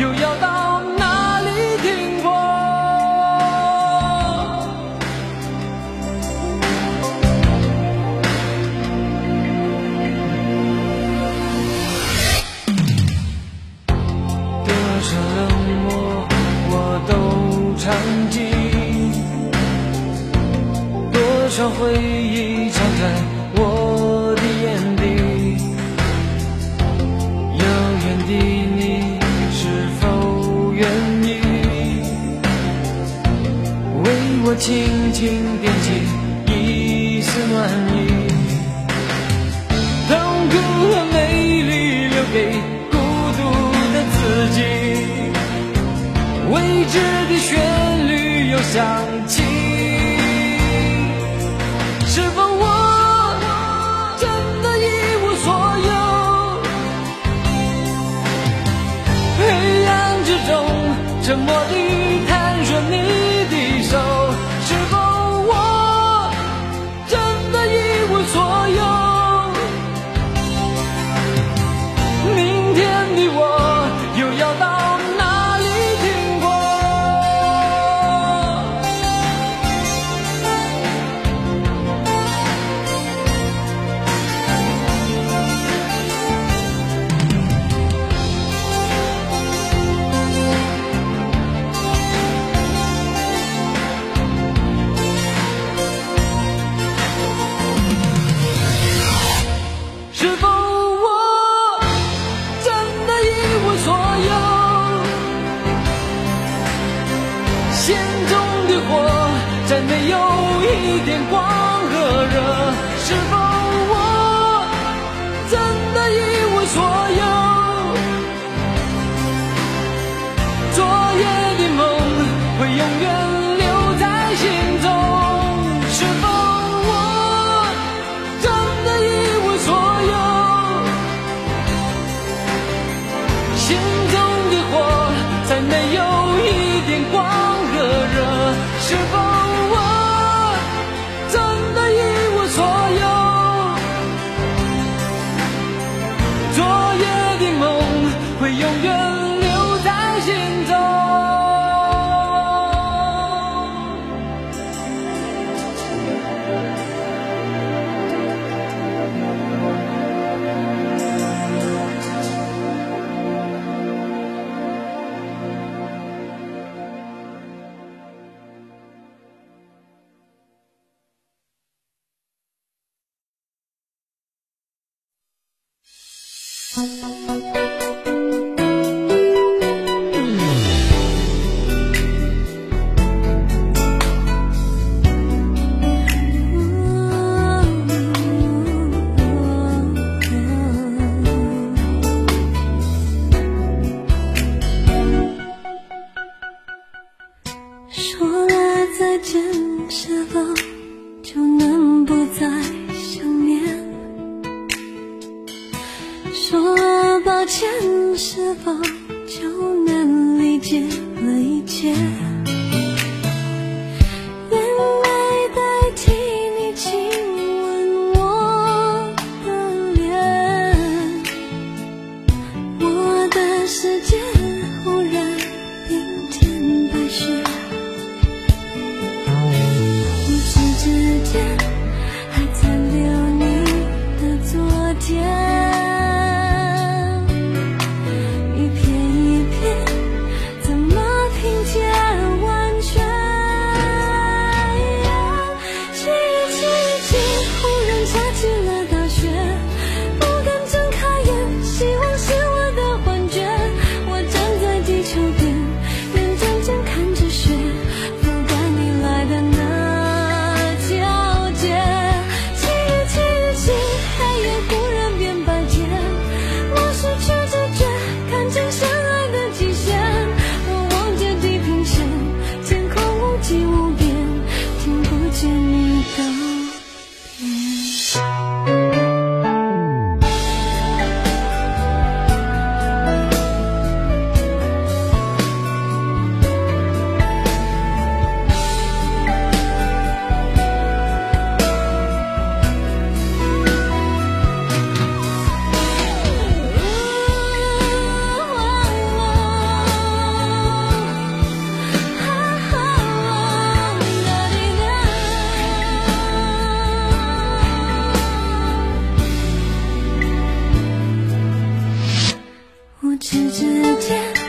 又要到哪里停泊？多少冷漠我都尝尽多少回忆藏在我轻轻点起一丝暖意。痛苦和美丽留给孤独的自己，未知的旋律又响。Música 说抱歉是否就能理解了一切？眼泪代替你亲吻我的脸。我的世界。见你指指尖。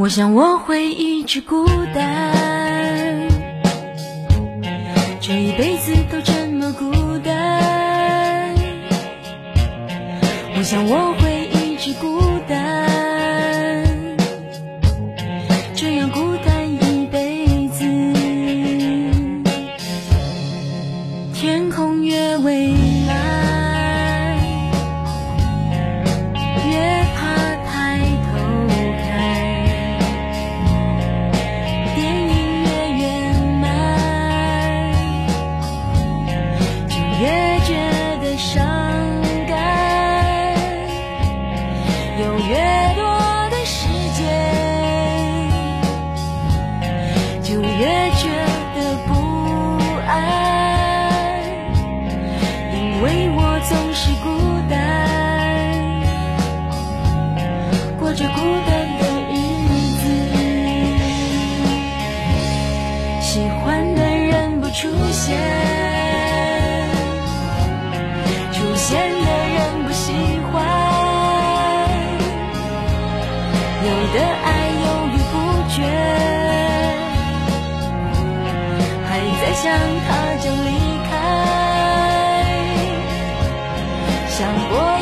我想我会一直孤单，这一辈子都这么孤单。我想我会一直孤单，这样孤单一辈子。天空越蔚的爱犹豫不决，还在想他就离开，想过。